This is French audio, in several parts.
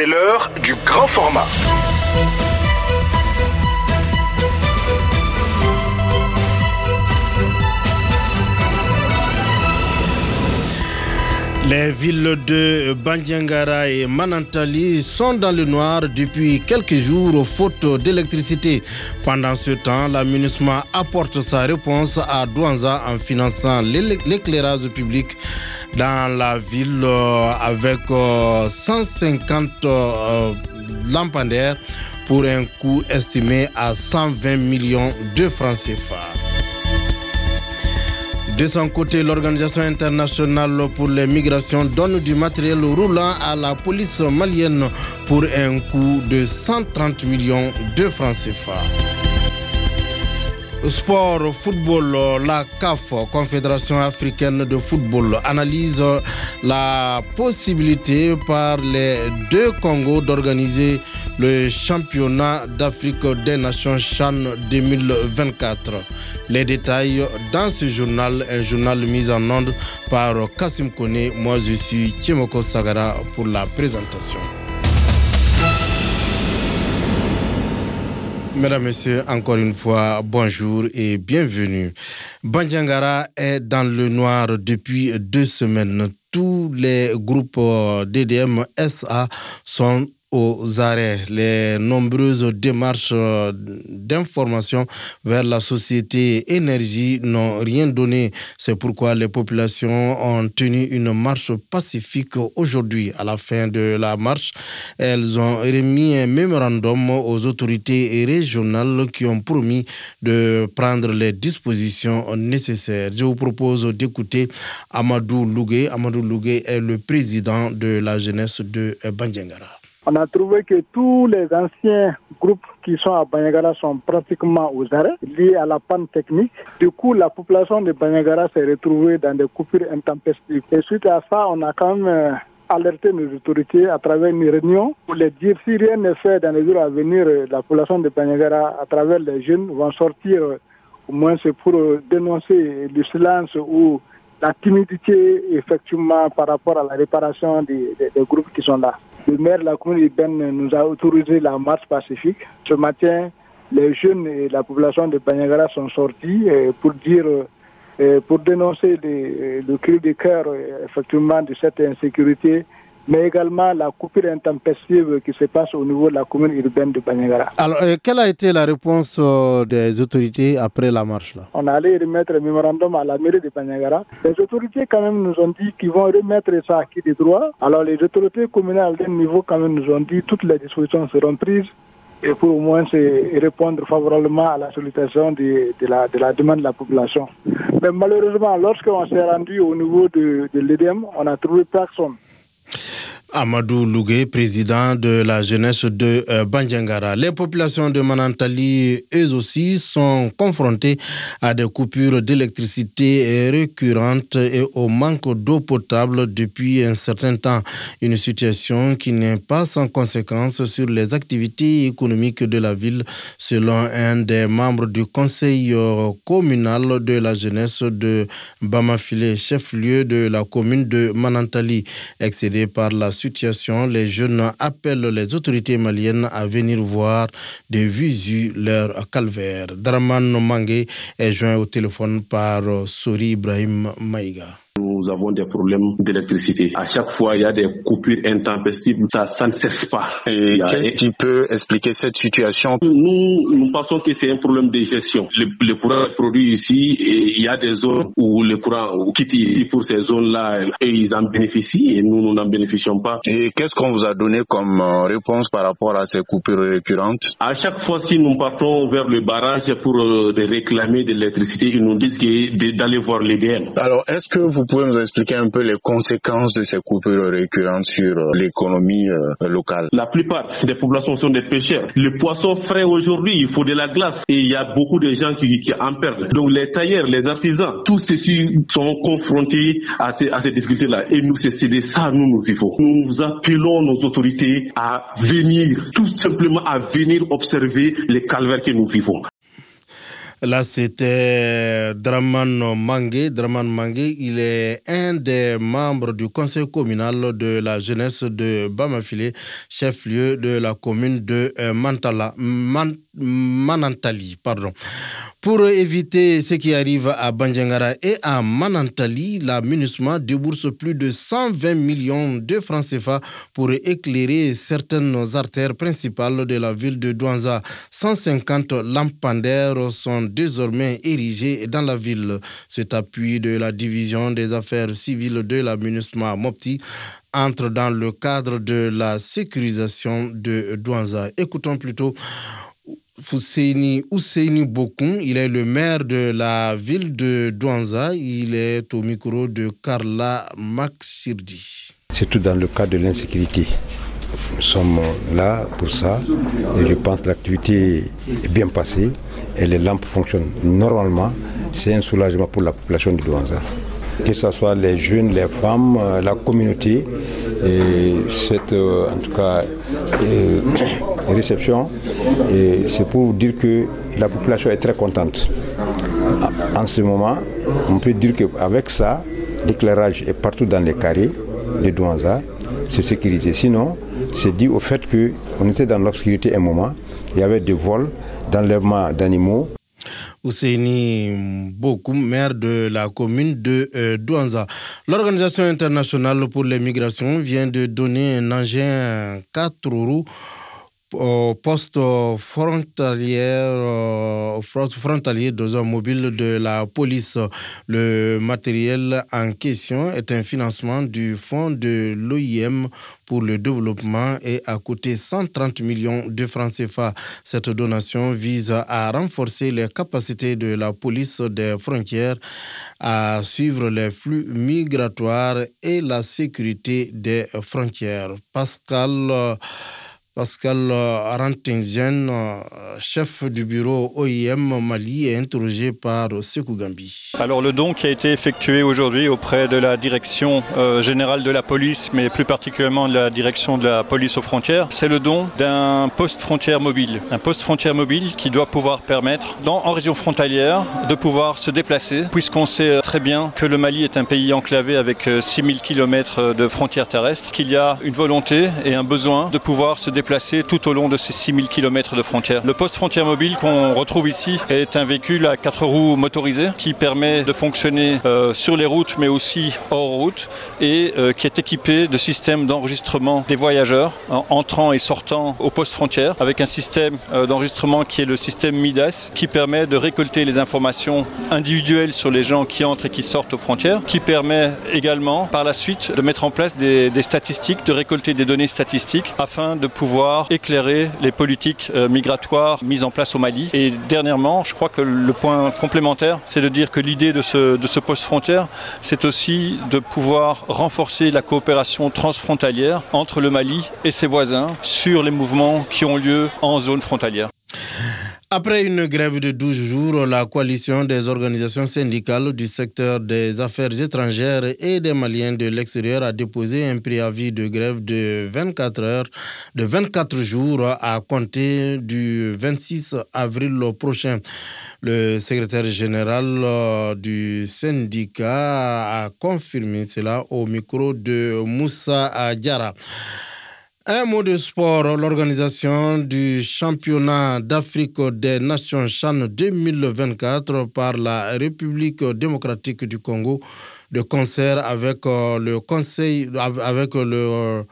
C'est l'heure du grand format. Les villes de Bandiangara et Manantali sont dans le noir depuis quelques jours faute d'électricité. Pendant ce temps, l'aménagement apporte sa réponse à Douanza en finançant l'éclairage public dans la ville euh, avec 150 euh, euh, lampadaires pour un coût estimé à 120 millions de francs CFA. De son côté, l'Organisation internationale pour les migrations donne du matériel roulant à la police malienne pour un coût de 130 millions de francs CFA. Sport, football, la CAF, Confédération africaine de football, analyse la possibilité par les deux Congos d'organiser le championnat d'Afrique des Nations Chan 2024. Les détails dans ce journal, un journal mis en onde par Kassim Kone. Moi, je suis Tiemoko Sagara pour la présentation. Mesdames, Messieurs, encore une fois, bonjour et bienvenue. Bandiangara est dans le noir depuis deux semaines. Tous les groupes DDM SA sont aux arrêts. Les nombreuses démarches euh, d'information vers la société énergie n'ont rien donné. C'est pourquoi les populations ont tenu une marche pacifique aujourd'hui. À la fin de la marche, elles ont remis un mémorandum aux autorités régionales qui ont promis de prendre les dispositions nécessaires. Je vous propose d'écouter Amadou Lougué. Amadou Lougué est le président de la jeunesse de Bandjangara. On a trouvé que tous les anciens groupes qui sont à Banyagara sont pratiquement aux arrêts, liés à la panne technique. Du coup, la population de Banyagara s'est retrouvée dans des coupures intempestives. Et suite à ça, on a quand même euh, alerté nos autorités à travers une réunion pour les dire si rien n'est fait dans les jours à venir, euh, la population de Banyagara, à travers les jeunes, vont sortir euh, au moins c'est pour dénoncer le silence ou la timidité effectivement par rapport à la réparation des groupes qui sont là. Le maire de la commune urbaine nous a autorisé la marche pacifique. Ce matin, les jeunes et la population de Banyagara sont sortis euh, pour dire, euh, pour dénoncer le cri de cœur effectivement de cette insécurité mais également la coupure intempestive qui se passe au niveau de la commune urbaine de Banyagara. Alors, euh, quelle a été la réponse euh, des autorités après la marche là? On allait remettre un mémorandum à la mairie de Banyagara. Les autorités quand même nous ont dit qu'ils vont remettre ça à qui des droits. Alors les autorités communales d'un niveau quand même nous ont dit que toutes les dispositions seront prises et pour au moins répondre favorablement à la sollicitation de, la, de, la, demande de la population. Mais malheureusement, lorsqu'on s'est rendu au niveau de, de l'EDM, on a trouvé personne. Amadou Lougué, président de la jeunesse de euh, Bandiangara. Les populations de Manantali, eux aussi, sont confrontées à des coupures d'électricité récurrentes et au manque d'eau potable depuis un certain temps. Une situation qui n'est pas sans conséquence sur les activités économiques de la ville, selon un des membres du conseil euh, communal de la jeunesse de Bamafile, chef-lieu de la commune de Manantali, excédé par la les jeunes appellent les autorités maliennes à venir voir de visu leur calvaire. Draman Mangé est joint au téléphone par Sori Ibrahim Maïga nous avons des problèmes d'électricité. À chaque fois, il y a des coupures intempestives, ça, ça ne cesse pas. Et qu'est-ce qui peut expliquer cette situation? Nous, nous pensons que c'est un problème de gestion. Le, courant est produit ici et il y a des zones où le courant quitte ici pour ces zones-là et ils en bénéficient et nous, nous n'en bénéficions pas. Et qu'est-ce qu'on vous a donné comme euh, réponse par rapport à ces coupures récurrentes? À chaque fois, si nous partons vers le barrage pour euh, réclamer de l'électricité, ils nous disent d'aller voir l'EDM. Alors, est-ce que vous pouvez nous expliquer un peu les conséquences de ces coupures récurrentes sur euh, l'économie euh, locale? La plupart des populations sont des pêcheurs. Le poisson frais aujourd'hui, il faut de la glace et il y a beaucoup de gens qui, en perdent. Donc les tailleurs, les artisans, tous ceux-ci sont confrontés à ces, à ces difficultés-là. Et nous, c'est de ça, nous, nous vivons. Nous appelons nos autorités à venir, tout simplement à venir observer les calvaires que nous vivons. Là, c'était Draman Mangé. Draman Mangé, il est un des membres du conseil communal de la jeunesse de Bamafilé, chef-lieu de la commune de euh, Manantali. Pour éviter ce qui arrive à Banjangara et à Manantali, la débourse plus de 120 millions de francs CFA pour éclairer certaines artères principales de la ville de Douanza. 150 lampadaires sont désormais érigées dans la ville. Cet appui de la division des affaires civiles de la Mopti entre dans le cadre de la sécurisation de Douanza. Écoutons plutôt Fousseini Ousseini Bokoun, il est le maire de la ville de Douanza. Il est au micro de Carla Maxirdi. C'est tout dans le cadre de l'insécurité. Nous sommes là pour ça et je pense que l'activité est bien passée et les lampes fonctionnent normalement. C'est un soulagement pour la population de Douanza. Que ce soit les jeunes, les femmes, euh, la communauté, et cette, euh, en tout cas, euh, réception, c'est pour dire que la population est très contente. En ce moment, on peut dire qu'avec ça, l'éclairage est partout dans les carrés de Douanza, c'est sécurisé. Sinon, c'est dû au fait qu'on était dans l'obscurité un moment, il y avait des vols, d'enlèvement d'animaux. Ousseini Bokoum, maire de la commune de euh, Douanza. L'Organisation internationale pour les migrations vient de donner un engin 4 roues au poste frontalier, euh, frontalier dans un mobile de la police. Le matériel en question est un financement du fonds de l'OIM pour le développement et a coûté 130 millions de francs CFA. Cette donation vise à renforcer les capacités de la police des frontières à suivre les flux migratoires et la sécurité des frontières. Pascal Pascal Rantingen, euh, chef du bureau OIM Mali, est interrogé par Sekou Gambi. Alors le don qui a été effectué aujourd'hui auprès de la direction euh, générale de la police, mais plus particulièrement de la direction de la police aux frontières, c'est le don d'un poste frontière mobile. Un poste frontière mobile qui doit pouvoir permettre, dans, en région frontalière, de pouvoir se déplacer, puisqu'on sait très bien que le Mali est un pays enclavé avec 6000 euh, km de frontières terrestres, qu'il y a une volonté et un besoin de pouvoir se déplacer déplacé tout au long de ces 6000 km de frontières. Le poste frontière mobile qu'on retrouve ici est un véhicule à quatre roues motorisées qui permet de fonctionner euh, sur les routes mais aussi hors route et euh, qui est équipé de systèmes d'enregistrement des voyageurs entrant et sortant au poste frontière avec un système euh, d'enregistrement qui est le système MIDAS qui permet de récolter les informations individuelles sur les gens qui entrent et qui sortent aux frontières, qui permet également par la suite de mettre en place des statistiques, de récolter des données statistiques afin de pouvoir éclairer les politiques euh, migratoires mises en place au Mali. Et dernièrement, je crois que le point complémentaire, c'est de dire que l'idée de ce, de ce poste frontière, c'est aussi de pouvoir renforcer la coopération transfrontalière entre le Mali et ses voisins sur les mouvements qui ont lieu en zone frontalière. Après une grève de 12 jours, la coalition des organisations syndicales du secteur des affaires étrangères et des Maliens de l'extérieur a déposé un préavis de grève de 24 heures, de 24 jours à compter du 26 avril prochain. Le secrétaire général euh, du syndicat a confirmé cela au micro de Moussa Diara. Un mot de sport, l'organisation du championnat d'Afrique des Nations Chan 2024 par la République démocratique du Congo, de concert avec euh, le Conseil, avec le euh,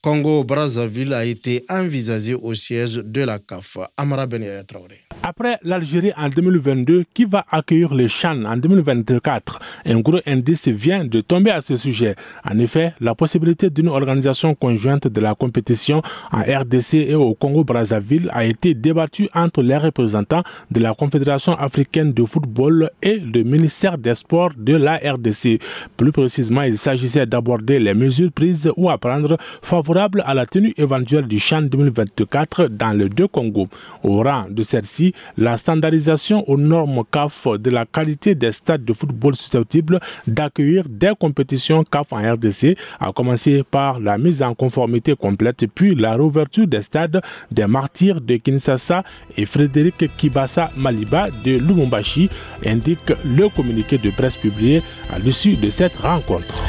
Congo-Brazzaville a été envisagé au siège de la CAF. Amara Traoré. Après l'Algérie en 2022 qui va accueillir les Chan en 2024, un gros indice vient de tomber à ce sujet. En effet, la possibilité d'une organisation conjointe de la compétition en RDC et au Congo-Brazzaville a été débattue entre les représentants de la Confédération africaine de football et le ministère des Sports de la RDC. Plus précisément, il s'agissait d'aborder les mesures prises ou à prendre favorables à la tenue éventuelle du Chan 2024 dans le deux Congo. Au rang de celle-ci, la standardisation aux normes CAF de la qualité des stades de football susceptibles d'accueillir des compétitions CAF en RDC, à commencer par la mise en conformité complète, puis la réouverture des stades des martyrs de Kinshasa et Frédéric Kibasa Maliba de Lumumbashi, indique le communiqué de presse publié à l'issue de cette rencontre.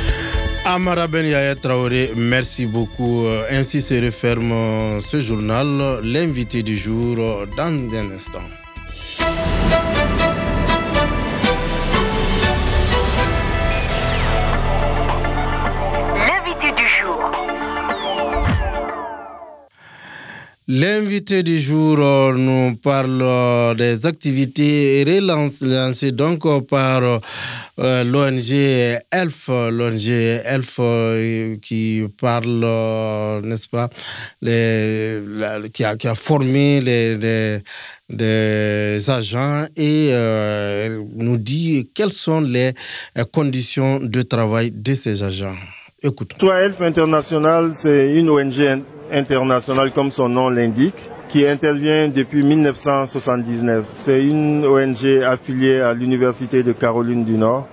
Amara Ben Yaya Traoré, merci beaucoup. Ainsi se referme ce journal. L'invité du jour dans un instant. L'invité du jour nous parle des activités relancées donc par l'ONG ELF, l'ONG ELF qui parle, n'est-ce pas, qui, a, formé les, des agents et euh, nous dit quelles sont les conditions de travail de ces agents. Toi, ELF International, c'est une ONG internationale comme son nom l'indique, qui intervient depuis 1979. C'est une ONG affiliée à l'Université de Caroline du Nord,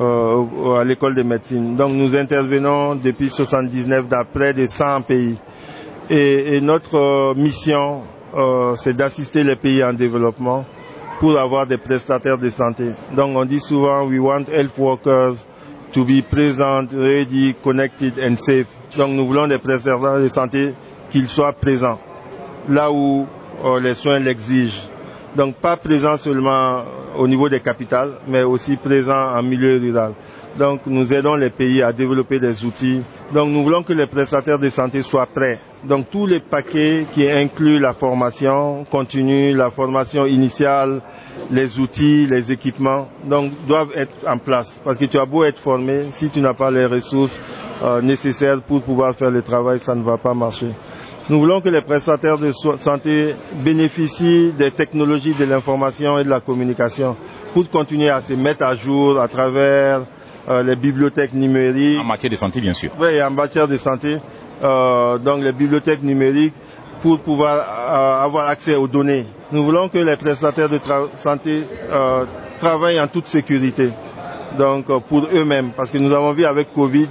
euh, à l'école de médecine. Donc nous intervenons depuis 1979 dans près de 100 pays. Et, notre euh, mission, euh, c'est d'assister les pays en développement pour avoir des prestataires de santé. Donc on dit souvent, we want health workers to be present, ready, connected and safe. Donc nous voulons des prestataires de santé qu'ils soient présents là où euh, les soins l'exigent. Donc pas présents seulement au niveau des capitales, mais aussi présents en milieu rural. Donc nous aidons les pays à développer des outils. Donc nous voulons que les prestataires de santé soient prêts. Donc tous les paquets qui incluent la formation continue, la formation initiale, les outils, les équipements, donc doivent être en place. Parce que tu as beau être formé, si tu n'as pas les ressources euh, nécessaires pour pouvoir faire le travail, ça ne va pas marcher. Nous voulons que les prestataires de santé bénéficient des technologies de l'information et de la communication pour continuer à se mettre à jour à travers euh, les bibliothèques numériques. En matière de santé, bien sûr. Oui, en matière de santé. Euh, donc les bibliothèques numériques pour pouvoir euh, avoir accès aux données. Nous voulons que les prestataires de santé euh, travaillent en toute sécurité, donc pour eux-mêmes, parce que nous avons vu avec Covid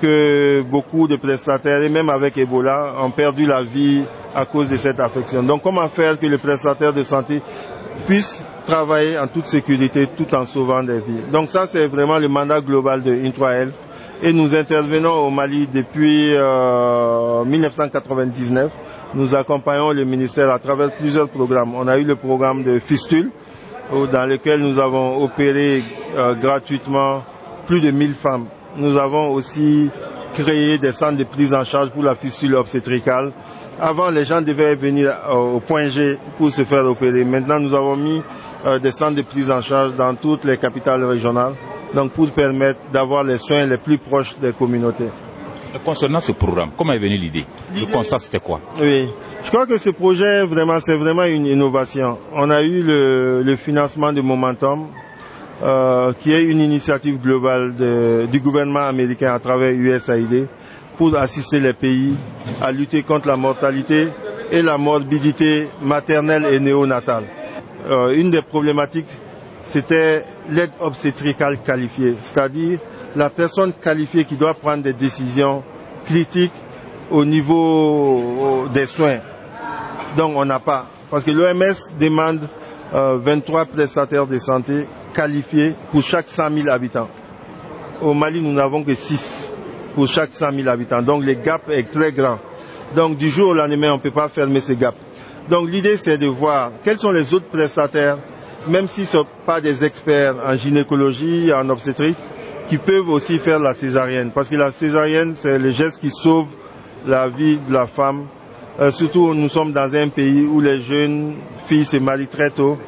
que beaucoup de prestataires, et même avec Ebola, ont perdu la vie à cause de cette affection. Donc comment faire que les prestataires de santé puissent travailler en toute sécurité tout en sauvant des vies. Donc ça, c'est vraiment le mandat global de In3L. Et nous intervenons au Mali depuis euh, 1999. Nous accompagnons le ministère à travers plusieurs programmes. On a eu le programme de Fistule, dans lequel nous avons opéré euh, gratuitement plus de 1000 femmes. Nous avons aussi créé des centres de prise en charge pour la fistule obstétricale. Avant, les gens devaient venir au point G pour se faire opérer. Maintenant, nous avons mis euh, des centres de prise en charge dans toutes les capitales régionales, donc pour permettre d'avoir les soins les plus proches des communautés. Concernant ce programme, comment est venue l'idée? Le constat, c'était quoi? Oui, je crois que ce projet, vraiment, c'est vraiment une innovation. On a eu le, le financement de Momentum, euh, qui est une initiative globale de, du gouvernement américain à travers USAID pour assister les pays à lutter contre la mortalité et la morbidité maternelle et néonatale. Euh, une des problématiques, c'était l'aide obstétricale qualifiée, c'est-à-dire la personne qualifiée qui doit prendre des décisions critiques au niveau des soins. Donc on n'a pas, parce que l'OMS demande euh, 23 prestataires de santé qualifiés pour chaque 100 000 habitants. Au Mali, nous n'avons que 6 pour chaque 100 000 habitants. Donc le gap est très grand. Donc du jour au lendemain, on ne peut pas fermer ce gap. Donc l'idée, c'est de voir quels sont les autres prestataires, même s'ils ne sont pas des experts en gynécologie, en obstétrique, qui peuvent aussi faire la césarienne. Parce que la césarienne, c'est le geste qui sauve la vie de la femme. Euh, surtout, nous sommes dans un pays où les jeunes filles se marient très tôt.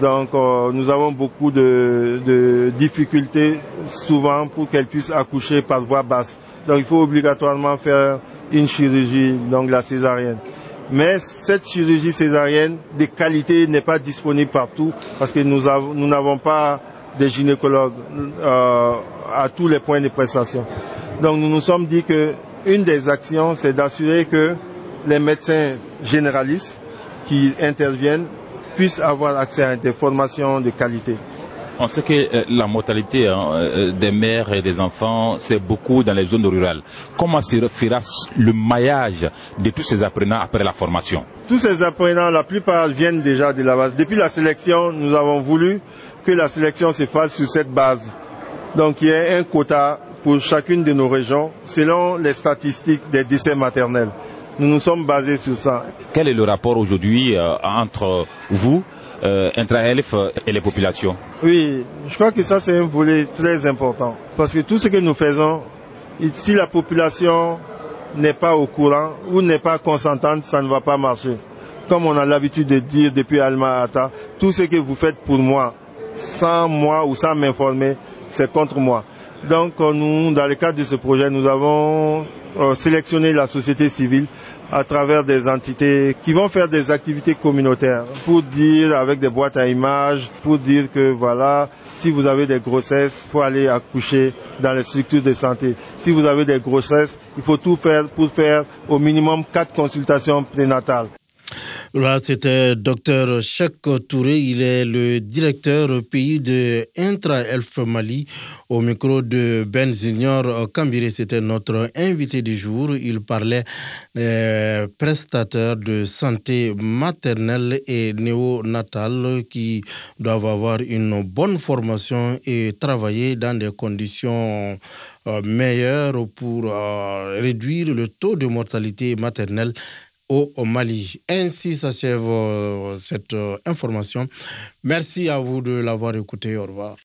Donc, euh, nous avons beaucoup de, de difficultés souvent pour qu'elles puissent accoucher par voie basse. Donc, il faut obligatoirement faire une chirurgie, donc la césarienne. Mais cette chirurgie césarienne de qualité n'est pas disponible partout parce que nous n'avons pas des gynécologues euh, à tous les points de prestation. Donc nous nous sommes dit que une des actions, c'est d'assurer que les médecins généralistes qui interviennent puissent avoir accès à des formations de qualité. On sait que euh, la mortalité hein, euh, des mères et des enfants, c'est beaucoup dans les zones rurales. Comment se fera le maillage de tous ces apprenants après la formation? Tous ces apprenants, la plupart viennent déjà de la base. Depuis la sélection, nous avons voulu que la sélection se fasse sur cette base. Donc il y a un quota pour chacune de nos régions selon les statistiques des décès maternels. Nous nous sommes basés sur ça. Quel est le rapport aujourd'hui euh, entre vous euh, intra-ELF et les populations Oui, je crois que ça c'est un volet très important. Parce que tout ce que nous faisons, si la population n'est pas au courant ou n'est pas consentante, ça ne va pas marcher. Comme on a l'habitude de dire depuis Alma Ata, tout ce que vous faites pour moi, sans moi ou sans m'informer, c'est contre moi. Donc nous, dans le cadre de ce projet, nous avons euh, sélectionné la société civile à travers des entités qui vont faire des activités communautaires pour dire avec des boîtes à images, pour dire que voilà, si vous avez des grossesses, il faut aller accoucher dans les structures de santé. Si vous avez des grossesses, il faut tout faire pour faire au minimum quatre consultations prénatales. Là, c'était Dr Chek Touré. Il est le directeur pays de Intra Elf Mali. Au micro de Ben Junior Kambire, c'était notre invité du jour. Il parlait des prestataires de santé maternelle et néonatale qui doivent avoir une bonne formation et travailler dans des conditions euh, meilleures pour euh, réduire le taux de mortalité maternelle au Mali. Ainsi s'achève cette information. Merci à vous de l'avoir écouté. Au revoir.